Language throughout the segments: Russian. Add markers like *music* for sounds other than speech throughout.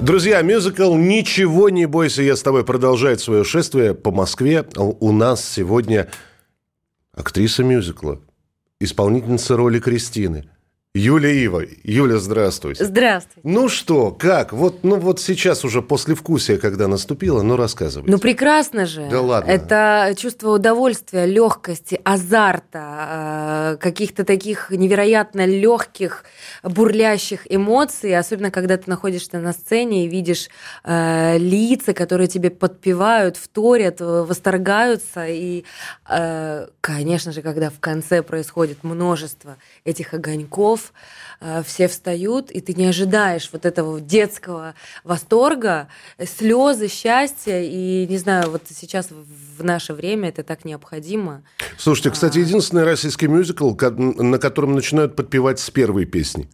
Друзья, мюзикл «Ничего не бойся, я с тобой» продолжает свое шествие по Москве. У нас сегодня актриса мюзикла, исполнительница роли Кристины – Юля Ива. Юля, здравствуйте. Здравствуйте. Ну что, как? Вот, ну вот сейчас уже после вкусия, когда наступило, ну рассказывайте. Ну прекрасно же. Да ладно. Это чувство удовольствия, легкости, азарта, э, каких-то таких невероятно легких, бурлящих эмоций, особенно когда ты находишься на сцене и видишь э, лица, которые тебе подпевают, вторят, восторгаются. И, э, конечно же, когда в конце происходит множество этих огоньков, Э, все встают, и ты не ожидаешь вот этого детского восторга, слезы, счастья, и не знаю, вот сейчас в наше время это так необходимо. Слушайте, кстати, а. единственный российский мюзикл, на котором начинают подпевать с первой песни.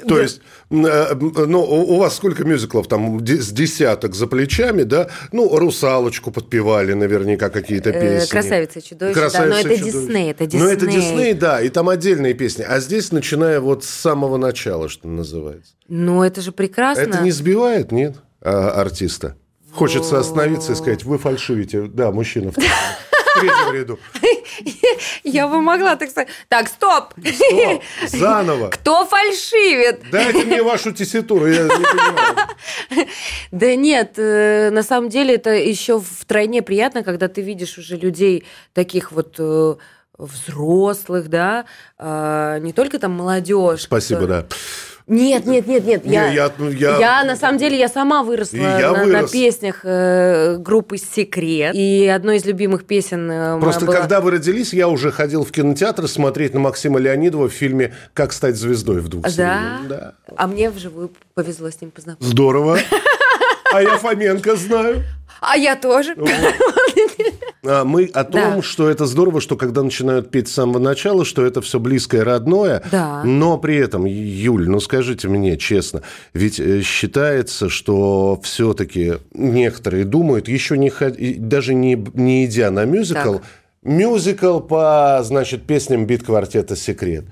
То да. есть, э, ну, у вас сколько мюзиклов там с десяток за плечами, да? Ну, «Русалочку» подпевали наверняка какие-то э, песни. «Красавица и чудовище», Красавица да, но это Дисней, это Дисней. Ну, это Дисней, да, и там отдельные песни. А здесь, начиная вот с самого начала, что называется. Ну, это же прекрасно. Это не сбивает, нет, а, артиста? Хочется остановиться и сказать, вы фальшивите. Да, мужчина в *laughs* третьем ряду. *laughs* *laughs* Я бы могла так сказать. Так, стоп! Стоп! *laughs* Заново! Кто фальшивит? Дайте мне *laughs* вашу тесситуру, я не понимаю. Да нет, э, на самом деле это еще втройне приятно, когда ты видишь уже людей таких вот э, взрослых, да, а, не только там молодежь. Спасибо, да. Нет, нет, нет, нет. Я, я, ну, я, я на самом деле я сама выросла я на, вырос. на песнях э, группы Секрет. И одной из любимых песен. Э, Просто была... когда вы родились, я уже ходил в кинотеатр смотреть на Максима Леонидова в фильме Как стать звездой в двух да? да. А мне вживую повезло с ним познакомиться. Здорово. *laughs* А я Фоменко знаю. А я тоже. А мы о том, да. что это здорово, что когда начинают петь с самого начала, что это все близкое, родное. Да. Но при этом, Юль, ну скажите мне честно, ведь э, считается, что все-таки некоторые думают, еще не даже не, не идя на мюзикл, так. мюзикл по, значит, песням бит-квартета «Секрет».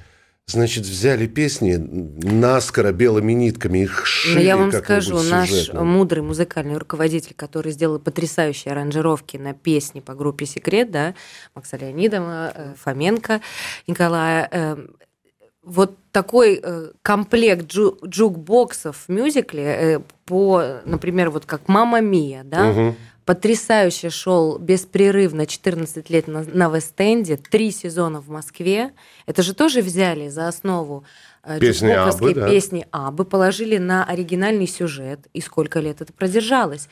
Значит, взяли песни наскоро белыми нитками, их шили. Но я вам скажу, наш мудрый музыкальный руководитель, который сделал потрясающие аранжировки на песни по группе «Секрет», да, Макса Леонидова, э, Фоменко, Николая, э, вот такой э, комплект джу джукбоксов в мюзикле по, например, вот как «Мама Мия», да, угу потрясающе шел беспрерывно 14 лет на, на Вест-Энде, три сезона в Москве. Это же тоже взяли за основу э, песни Абы, да. песни Абы, положили на оригинальный сюжет, и сколько лет это продержалось.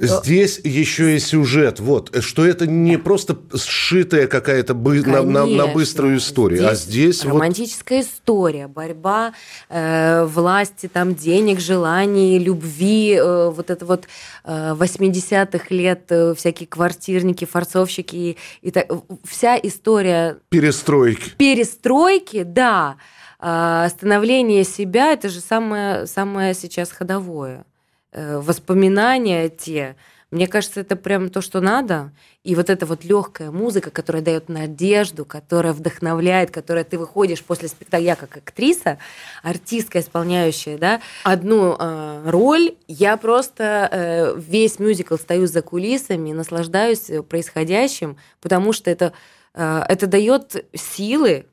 Здесь еще и сюжет, вот, что это не просто сшитая какая-то бы, на, на, на быструю историю, здесь а здесь романтическая вот... история, борьба э, власти, там денег, желаний, любви, э, вот это вот э, 80-х лет э, всякие квартирники, форцовщики и, и так, вся история перестройки. Перестройки, да, э, становление себя, это же самое самое сейчас ходовое. Э, воспоминания те. Мне кажется, это прям то, что надо. И вот эта вот легкая музыка, которая дает надежду, которая вдохновляет, которая ты выходишь после спектакля как актриса, артистка, исполняющая да, одну э, роль, я просто э, весь мюзикл стою за кулисами, наслаждаюсь происходящим, потому что это, э, это дает силы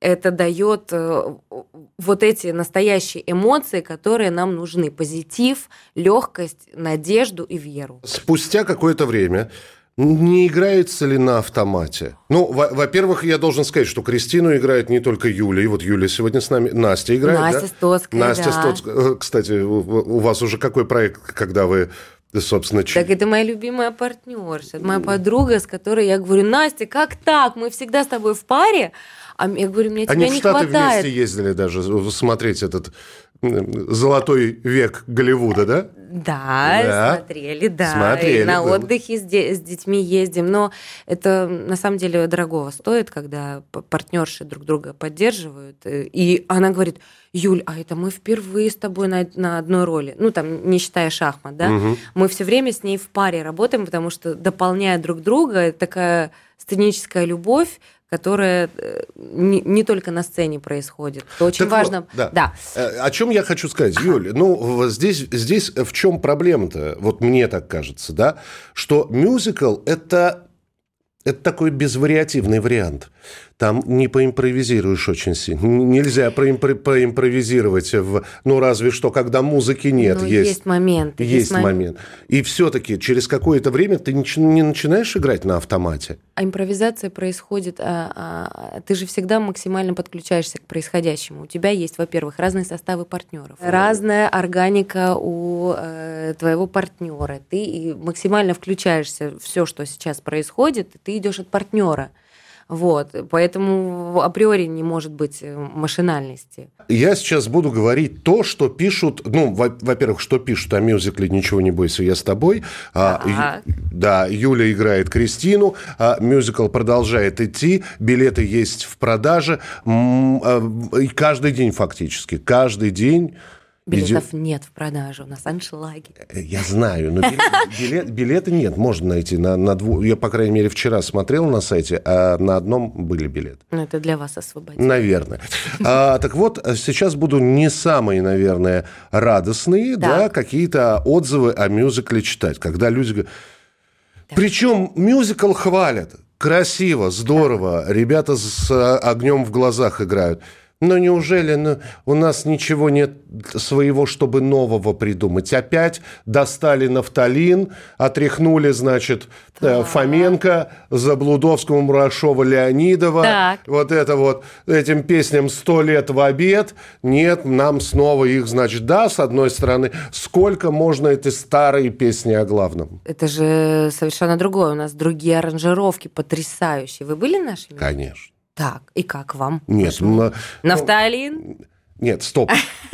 это дает э, вот эти настоящие эмоции, которые нам нужны. Позитив, легкость, надежду и веру. Спустя какое-то время не играется ли на автомате? Ну, во-первых, я должен сказать, что Кристину играет не только Юля, и вот Юля сегодня с нами, Настя играет, Настя да? Стоцкая, Настя да. Стоцкая. Э, кстати, у вас уже какой проект, когда вы собственно, Так это моя любимая партнерша, моя подруга, с которой я говорю, Настя, как так? Мы всегда с тобой в паре, а я говорю, мне тебя Они не в Штаты хватает. вместе ездили даже смотреть этот золотой век Голливуда, да? Да, да. смотрели, да. Смотрели, и на было. отдыхе с, де- с детьми ездим. Но это на самом деле дорогого стоит, когда партнерши друг друга поддерживают. Э, и она говорит, Юль, а это мы впервые с тобой на, на одной роли. Ну, там, не считая шахмат, да? Угу. Мы все время с ней в паре работаем, потому что дополняя друг друга, такая сценическая любовь, которая э, не, не только на сцене происходит. Это очень так важно. Вот, да. да. Э, о чем я хочу сказать, Юля? Ну, здесь, здесь в чем проблема-то? Вот мне так кажется, да, что мюзикл это это такой безвариативный вариант. Там не поимпровизируешь очень сильно. Нельзя проимпро- поимпровизировать, в, ну, разве что, когда музыки нет. Ну, есть, есть момент. Есть, есть момент. И все-таки через какое-то время ты не начинаешь играть на автомате. А импровизация происходит... А, а, ты же всегда максимально подключаешься к происходящему. У тебя есть, во-первых, разные составы партнеров, разная органика у э, твоего партнера. Ты максимально включаешься в все, что сейчас происходит, ты идешь от партнера. Вот, поэтому априори не может быть э, машинальности. Я сейчас буду говорить то, что пишут, ну, во-первых, что пишут о мюзикле «Ничего не бойся, я с тобой». А, да, Юля играет Кристину, а мюзикл продолжает идти, билеты есть в продаже, а, и каждый день фактически, каждый день Билетов Иди... нет в продаже, у нас аншлаги. Э, я знаю, но *laughs* билет, билеты нет, можно найти. На, на дву... Я, по крайней мере, вчера смотрел на сайте, а на одном были билеты. Ну, это для вас освободить. Наверное. А, так вот, сейчас буду не самые, наверное, радостные, да, какие-то отзывы о мюзикле читать, когда люди говорят... Причем мюзикл хвалят. Красиво, здорово. Ребята с огнем в глазах играют. Но неужели ну, у нас ничего нет своего, чтобы нового придумать? Опять достали нафталин, отряхнули, значит, так. Фоменко, Заблудовскому, Мурашова, Леонидова. Так. Вот это вот, этим песням «Сто лет в обед». Нет, нам снова их, значит, да, с одной стороны. Сколько можно эти старые песни о главном? Это же совершенно другое. У нас другие аранжировки потрясающие. Вы были нашими? Конечно. Так, и как вам? Нет, ну, Нафталин? Нет, стоп.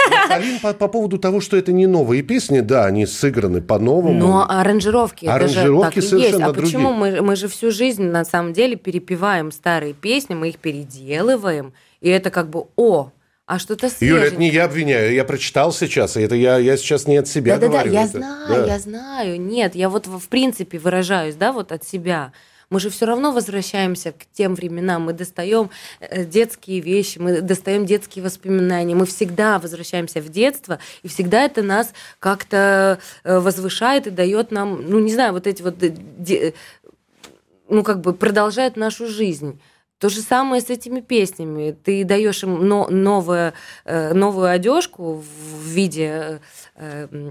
Нафталин по, по поводу того, что это не новые песни, да, они сыграны по-новому. Но аранжировки, аранжировки это же так и есть. А другие. почему мы, мы же всю жизнь на самом деле перепеваем старые песни, мы их переделываем, и это как бы о, а что-то свежее. Юля, это не я обвиняю, я прочитал сейчас, и это я, я сейчас не от себя да, говорю. Да-да-да, я знаю, да. я знаю. Нет, я вот в принципе выражаюсь, да, вот от себя мы же все равно возвращаемся к тем временам, мы достаем э, детские вещи, мы достаем детские воспоминания, мы всегда возвращаемся в детство, и всегда это нас как-то э, возвышает и дает нам, ну не знаю, вот эти вот, э, ну как бы продолжает нашу жизнь. То же самое с этими песнями. Ты даешь им но, новое, новую одежку в виде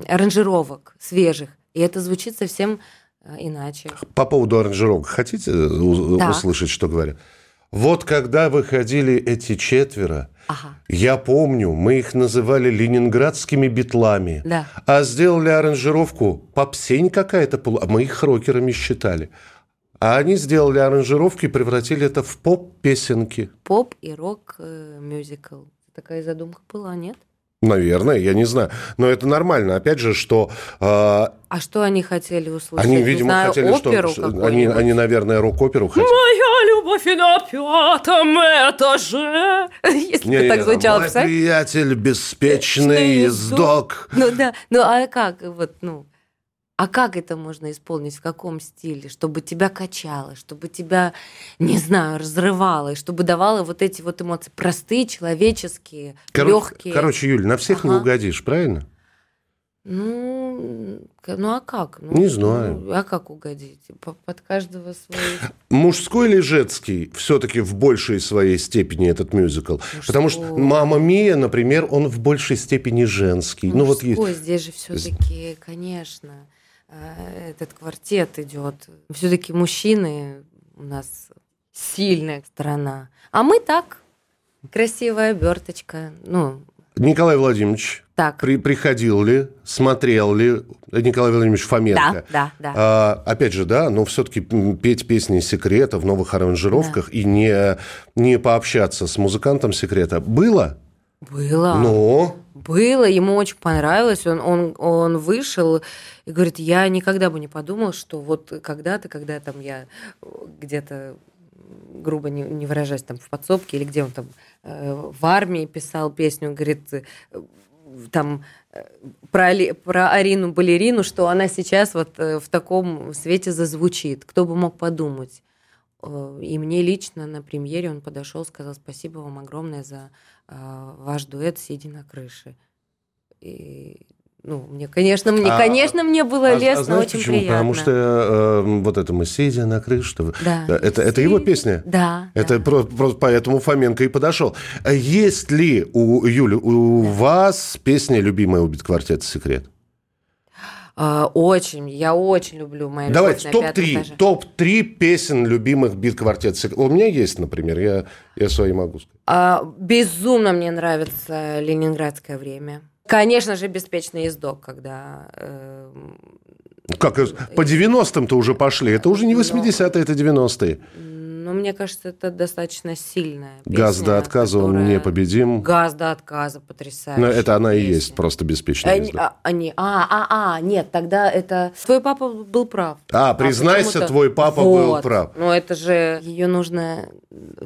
аранжировок свежих, и это звучит совсем иначе. По поводу аранжировок хотите э, да. услышать, что говорят? Вот когда выходили эти четверо, ага. я помню, мы их называли ленинградскими битлами, да. а сделали аранжировку попсень какая-то, мы их рокерами считали. А они сделали аранжировки и превратили это в поп-песенки. Поп и рок-мюзикл. Э, Такая задумка была, нет? Наверное, я не знаю. Но это нормально. Опять же, что... Э, а что они хотели услышать? Они, видимо, знаю, хотели, оперу что... Они, они, наверное, рок-оперу хотели. Моя любовь на пятом этаже. *laughs* Если не, так звучало. Мой приятель беспечный ездок. Ну да, ну а как вот, ну... А как это можно исполнить, в каком стиле, чтобы тебя качало, чтобы тебя, не знаю, разрывало, и чтобы давало вот эти вот эмоции простые, человеческие, Кор- легкие. Короче, Юль, на всех ага. не угодишь, правильно? Ну, ну а как? Ну, не знаю. Ну, а как угодить? Под каждого свой. *laughs* Мужской или женский все-таки в большей своей степени этот мюзикл? Мужской. Потому что «Мама Мия», например, он в большей степени женский. Мужской, ну, вот здесь же все-таки, конечно этот квартет идет. Все-таки мужчины у нас сильная сторона. А мы так, красивая оберточка. Ну, Николай Владимирович так. При, приходил ли, смотрел ли Николай Владимирович Фоменко? Да, да, да. А, опять же, да, но все-таки петь песни секрета в новых аранжировках да. и не, не пообщаться с музыкантом секрета было? Было. Ну? Было, ему очень понравилось. Он, он, он вышел и говорит, я никогда бы не подумал, что вот когда-то, когда там я где-то грубо не, не выражаясь, там в подсобке или где он там э, в армии писал песню, говорит, э, там э, про, про Арину Балерину, что она сейчас вот э, в таком свете зазвучит. Кто бы мог подумать? Э, и мне лично на премьере он подошел, сказал спасибо вам огромное за ваш дуэт «Сидя на крыше». И ну, мне, конечно, мне, а, конечно, мне было а, лестно, а очень почему? приятно. Потому что э, вот это мы сидя на крыше, да. это, это его песня. Да. Это да. Просто, просто поэтому Фоменко и подошел. А есть ли у Юли, у да. вас песня любимая у битквартета «Секрет»? А, очень, я очень люблю мои Давайте топ-3, топ-3 песен любимых бит-квартет. У меня есть, например, я, я свои могу сказать. А, безумно мне нравится «Ленинградское время». Конечно же, беспечный ездок, когда... Э, как, по 90-м-то уже пошли. Это уже не 80-е, это 90-е. Но мне кажется, это достаточно сильная песня. Газ до отказа, которая... он непобедим. Газ до отказа, потрясающе. Но это она песня. и есть, просто беспечная они, а, они, а, а, а, нет, тогда это... Твой папа был прав. А, признайся, а твой папа вот. был прав. Но это же ее нужно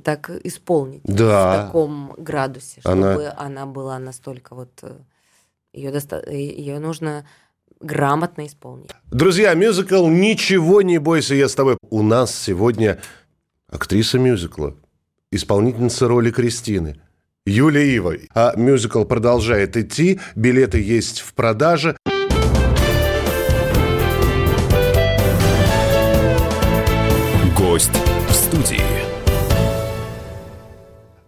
так исполнить. Да. В таком градусе, чтобы она, она была настолько вот э, ее, доста... ее нужно грамотно исполнить. Друзья, мюзикл «Ничего не бойся, я с тобой». У нас сегодня актриса мюзикла, исполнительница роли Кристины, Юлия Ива. А мюзикл продолжает идти, билеты есть в продаже. Гость в студии.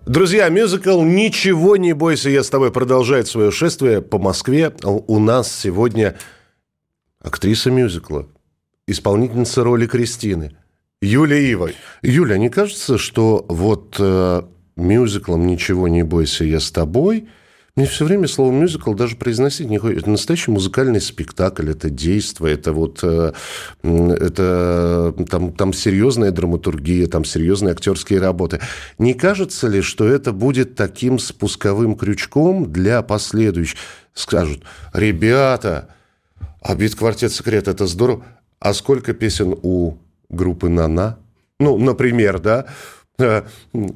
Друзья, мюзикл «Ничего не бойся, я с тобой» продолжает свое шествие по Москве. У нас сегодня актриса мюзикла, исполнительница роли Кристины, Юлия Ива. Юля, не кажется, что вот э, мюзиклом «Ничего не бойся, я с тобой» – мне все время слово мюзикл даже произносить не хочется. Это настоящий музыкальный спектакль, это действие, это вот э, это там, там серьезная драматургия, там серьезные актерские работы. Не кажется ли, что это будет таким спусковым крючком для последующих? Скажут, ребята, а бит-квартет секрет это здорово. А сколько песен у группы Нана? Ну, например, да, а,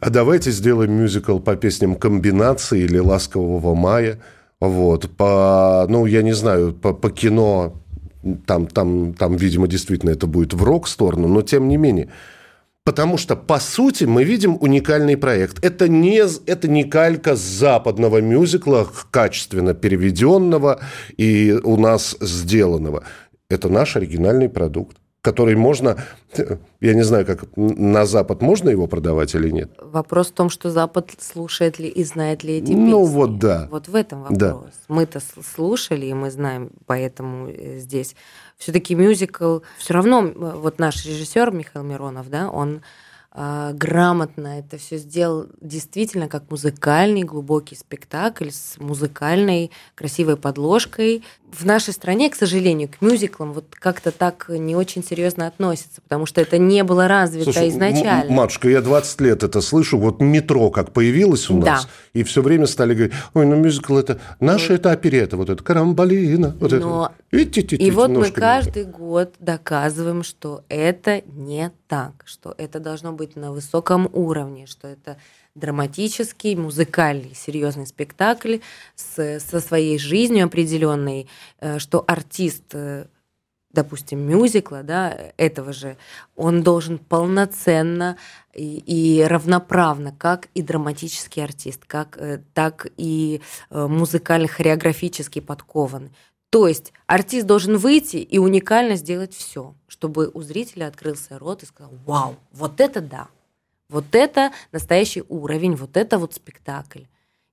а давайте сделаем мюзикл по песням комбинации или ласкового мая. Вот, по, ну, я не знаю, по, по кино, там, там, там, видимо, действительно это будет в рок-сторону, но тем не менее. Потому что, по сути, мы видим уникальный проект. Это не, это не калька западного мюзикла, качественно переведенного и у нас сделанного. Это наш оригинальный продукт который можно, я не знаю, как на Запад можно его продавать или нет? Вопрос в том, что Запад слушает ли и знает ли эти ну, песни. Ну вот да. Вот в этом вопрос. Да. Мы-то слушали, и мы знаем, поэтому э, здесь все-таки мюзикл. Все равно вот наш режиссер Михаил Миронов, да, он грамотно это все сделал действительно как музыкальный глубокий спектакль с музыкальной красивой подложкой. В нашей стране, к сожалению, к мюзиклам вот как-то так не очень серьезно относятся, потому что это не было развито Слушай, изначально. Матушка, я 20 лет это слышу. Вот метро как появилось у нас, да. и все время стали говорить, ой, ну мюзикл это, наше ну, это оперета, вот это карамбалина, вот но... это. И вот мы каждый год доказываем, что это не так, что это должно быть на высоком уровне, что это драматический, музыкальный, серьезный спектакль с, со своей жизнью определенной, э, что артист э, допустим, мюзикла, да, этого же, он должен полноценно и, и равноправно, как и драматический артист, как, э, так и музыкально-хореографически подкован. То есть артист должен выйти и уникально сделать все, чтобы у зрителя открылся рот и сказал, вау, вот это да, вот это настоящий уровень, вот это вот спектакль.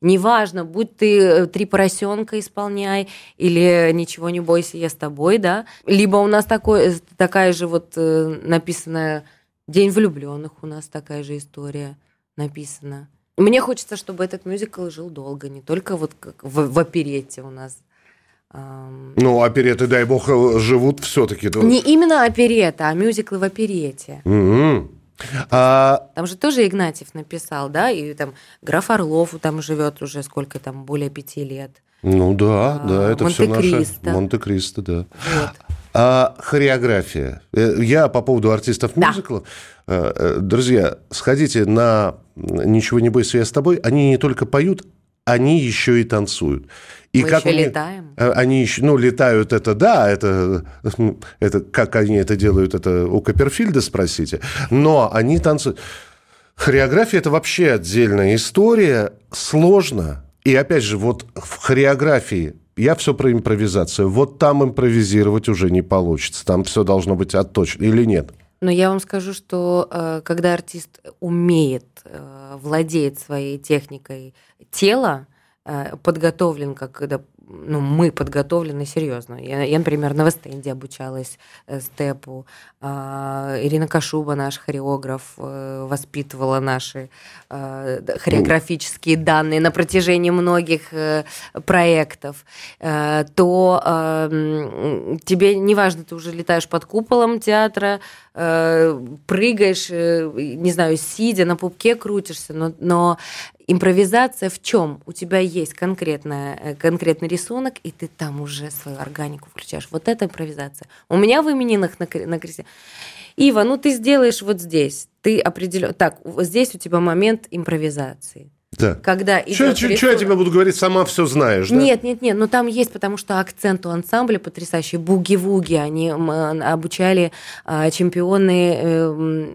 Неважно, будь ты э, три поросенка исполняй или ничего не бойся, я с тобой, да. Либо у нас такой, э, такая же вот э, написанная День влюбленных у нас такая же история написана. Мне хочется, чтобы этот мюзикл жил долго, не только вот как в, в оперете у нас. Ну, опереты, дай бог, живут все-таки. Не именно оперета, а мюзиклы в оперете. Угу. А... Там же тоже Игнатьев написал, да, и там граф Орлов там живет уже сколько там, более пяти лет. Ну да, а, да, это все наше... Монте-Кристо, да. Вот. А хореография. Э, я по поводу артистов мюзиклов. Да. Э, э, друзья, сходите на «Ничего не бойся, я с тобой». Они не только поют, они еще и танцуют. И Мы как еще они, летаем. Они еще, ну, летают, это да, это, это как они это делают, это у Копперфильда спросите. Но они танцуют. Хореография – это вообще отдельная история, сложно. И опять же, вот в хореографии я все про импровизацию. Вот там импровизировать уже не получится. Там все должно быть отточено или нет? Но я вам скажу, что э, когда артист умеет, э, владеет своей техникой тела, э, подготовлен, как когда ну, мы подготовлены серьезно. Я, я, например, на Вестенде обучалась э, степу. Э, Ирина Кашуба, наш хореограф, э, воспитывала наши э, хореографические данные на протяжении многих проектов. То э, тебе неважно, ты уже летаешь под куполом театра, прыгаешь, не знаю, сидя на пупке крутишься, но, но импровизация в чем? У тебя есть конкретная, э, конкретный рисунок, и ты там уже свою органику включаешь. Вот это импровизация. У меня в именинах на, на кресте. Ива, ну ты сделаешь вот здесь. Ты определен. Так, здесь у тебя момент импровизации. Да. Когда идет что, что я тебе буду говорить, сама все знаешь, да? Нет, нет, нет, но там есть, потому что акцент у ансамбля потрясающий. Буги-вуги, они обучали а, чемпионы э,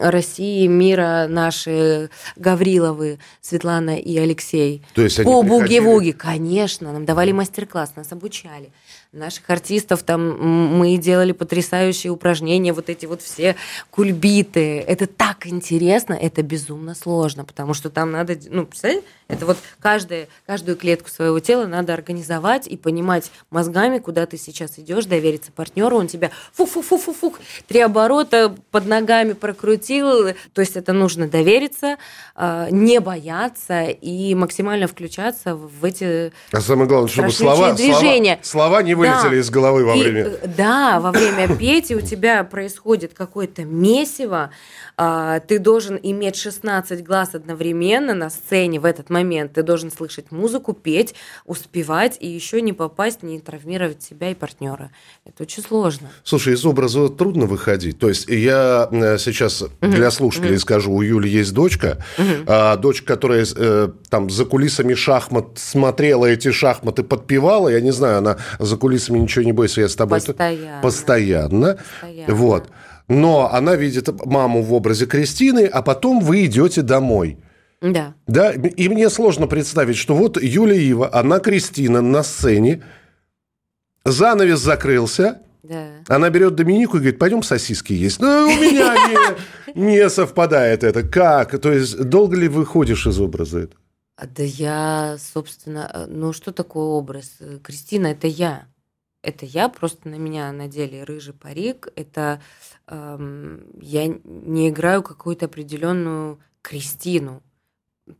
России, мира наши, Гавриловы, Светлана и Алексей. То есть По буги-вуги, конечно, нам давали мастер-класс, нас обучали наших артистов, там мы делали потрясающие упражнения, вот эти вот все кульбиты. Это так интересно, это безумно сложно, потому что там надо, ну, представляете, это вот каждое, каждую клетку своего тела надо организовать и понимать мозгами, куда ты сейчас идешь, довериться партнеру, он тебя фу-фу-фу-фу-фу, три оборота под ногами прокрутил. То есть это нужно довериться, а, не бояться и максимально включаться в эти А самое главное, чтобы слова, движения. слова, слова не вылетели да. из головы во время. И, да, во время пети у тебя происходит какое-то месиво, а, ты должен иметь 16 глаз одновременно на сцене в этот момент. Ты должен слышать музыку, петь, успевать и еще не попасть, не травмировать себя и партнера. Это очень сложно. Слушай, из образа трудно выходить. То есть я э, сейчас угу. для слушателей угу. скажу, у Юли есть дочка, угу. а, дочка, которая э, там за кулисами шахмат смотрела эти шахматы, подпевала. Я не знаю, она за кулисами ничего не бойся, я с тобой... Постоянно. Постоянно. Постоянно. Вот но она видит маму в образе Кристины, а потом вы идете домой. Да. Да, и мне сложно представить, что вот Юля Ива, она Кристина на сцене, занавес закрылся, да. Она берет Доминику и говорит, пойдем сосиски есть. Ну, у меня не, не совпадает это. Как? То есть, долго ли выходишь из образа? Это? Да я, собственно, э, ну что такое образ? Кристина – это я. Это я, просто на меня надели рыжий парик. Это эм, я не играю какую-то определенную Кристину.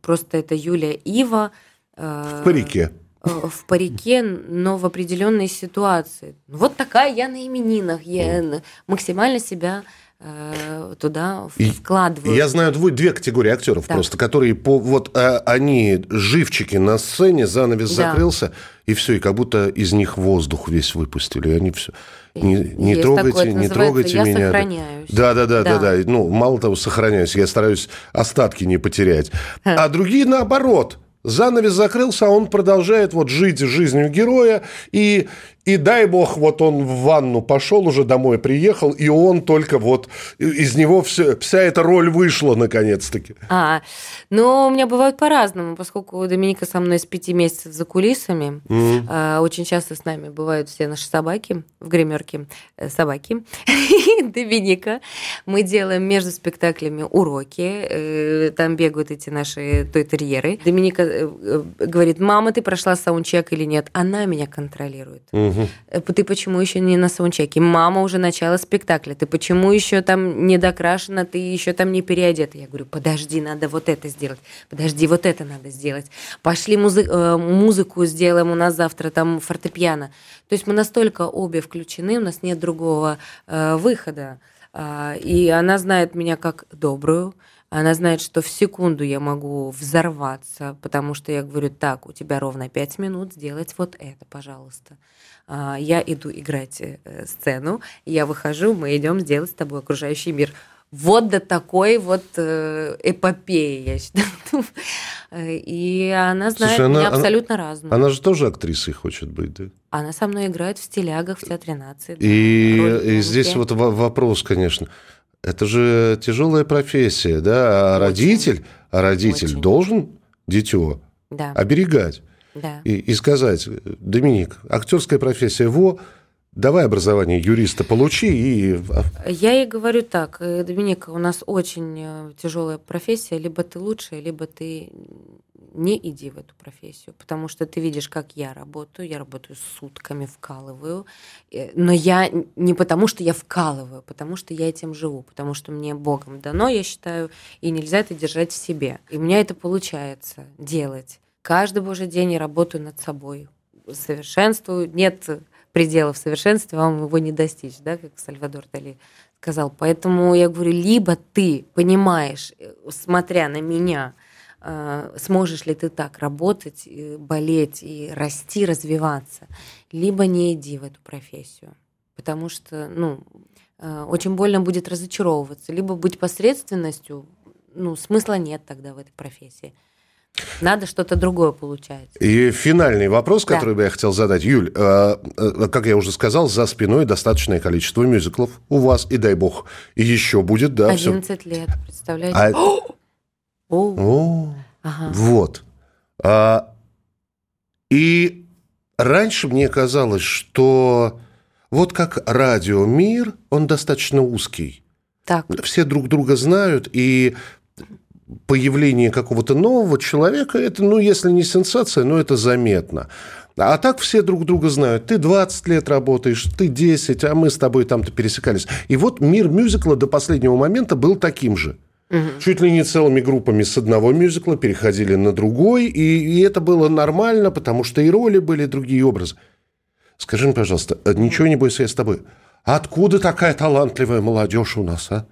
Просто это Юлия Ива. Э, в парике. Э, в парике, но в определенной ситуации. Вот такая я на именинах. Я максимально себя туда вкладывают. Я знаю две, две категории актеров так. просто, которые по, вот а, они живчики на сцене, занавес да. закрылся, и все, и как будто из них воздух весь выпустили. Они все. Не, не трогайте, такое, не трогайте я меня. Сохраняюсь. Да, да, да, да, да. Ну, мало того, сохраняюсь, я стараюсь остатки не потерять. *laughs* А другие наоборот. Занавес закрылся, а он продолжает вот жить жизнью героя, и и дай бог, вот он в ванну пошел, уже домой приехал, и он только вот из него все, вся эта роль вышла наконец-таки. А, но у меня бывает по-разному, поскольку Доминика со мной с пяти месяцев за кулисами. Mm-hmm. А, очень часто с нами бывают все наши собаки в гримерке. Э, собаки. *laughs* Доминика. Мы делаем между спектаклями уроки. Э, там бегают эти наши той-терьеры. Доминика говорит, мама, ты прошла саундчек или нет? Она меня контролирует. Угу. Ты почему еще не на саундчеке? Мама уже начала спектакля. Ты почему еще там не докрашена? Ты еще там не переодета? Я говорю, подожди, надо вот это сделать. Подожди, вот это надо сделать. Пошли музы- э, музыку сделаем у нас завтра там фортепиано. То есть мы настолько обе включены, у нас нет другого э, выхода. А, и она знает меня как добрую, она знает, что в секунду я могу взорваться, потому что я говорю, так, у тебя ровно пять минут сделать вот это, пожалуйста. А, я иду играть э, сцену, я выхожу, мы идем сделать с тобой окружающий мир. Вот до такой вот э, эпопеи, я считаю. *laughs* И она знает Слушай, меня она, абсолютно она, разную. Она же тоже актрисой хочет быть, да? Она со мной играет в стилягах в Театре нации. И, и здесь вот вопрос, конечно. Это же тяжелая профессия, да? А Очень. родитель, а родитель Очень. должен дитё да. оберегать. Да. И, и сказать, Доминик, актерская профессия, во, Давай образование юриста получи и... Я ей говорю так, «Э, Доминик, у нас очень э, тяжелая профессия, либо ты лучшая, либо ты не иди в эту профессию, потому что ты видишь, как я работаю, я работаю сутками, вкалываю, э, но я не потому, что я вкалываю, потому что я этим живу, потому что мне Богом дано, я считаю, и нельзя это держать в себе. И у меня это получается делать. Каждый божий день я работаю над собой, совершенствую. Нет пределов совершенства, вам его не достичь, да, как Сальвадор Дали сказал. Поэтому я говорю, либо ты понимаешь, э, смотря на меня, э, сможешь ли ты так работать, болеть и расти, развиваться, либо не иди в эту профессию. Потому что, ну, э, очень больно будет разочаровываться. Либо быть посредственностью, ну, смысла нет тогда в этой профессии. Надо что-то другое получать. И финальный вопрос, который да. бы я хотел задать. Юль, э, э, как я уже сказал, за спиной достаточное количество мюзиклов у вас, и дай бог, и еще будет, да. 11 все. лет, представляете? А... О! О! Ага. Вот. А... И раньше мне казалось, что вот как радиомир, он достаточно узкий. Так. Все друг друга знают, и появление какого-то нового человека, это, ну, если не сенсация, но это заметно. А так все друг друга знают. Ты 20 лет работаешь, ты 10, а мы с тобой там-то пересекались. И вот мир мюзикла до последнего момента был таким же. Угу. Чуть ли не целыми группами с одного мюзикла переходили на другой, и, и это было нормально, потому что и роли были, и другие образы. Скажи мне, пожалуйста, ничего не бойся, я с тобой. Откуда такая талантливая молодежь у нас, а?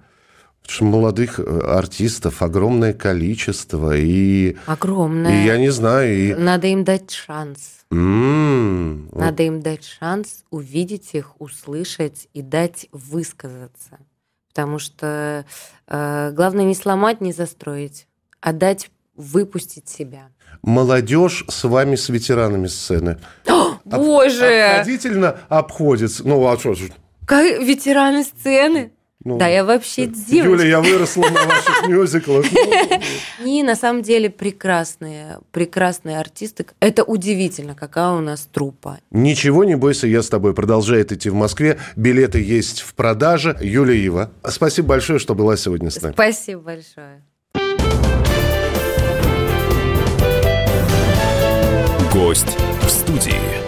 Что молодых э, артистов огромное количество. И, огромное. И я не знаю. И... Надо им дать шанс. Mm, Надо им дать шанс увидеть их, услышать и дать высказаться. Потому что э, главное не сломать, не застроить, а дать выпустить себя. Молодежь с вами, с ветеранами сцены. О, боже! Обходительно обходится. Ну, а что? Как ветераны сцены? Ну, да, я вообще девочка. Юля, я выросла на ваших мюзиклах. *laughs* И на самом деле прекрасные, прекрасные артисты. Это удивительно, какая у нас трупа. Ничего не бойся, я с тобой. Продолжает идти в Москве. Билеты есть в продаже. Юля Ива, спасибо большое, что была сегодня с нами. Спасибо большое. Гость в студии.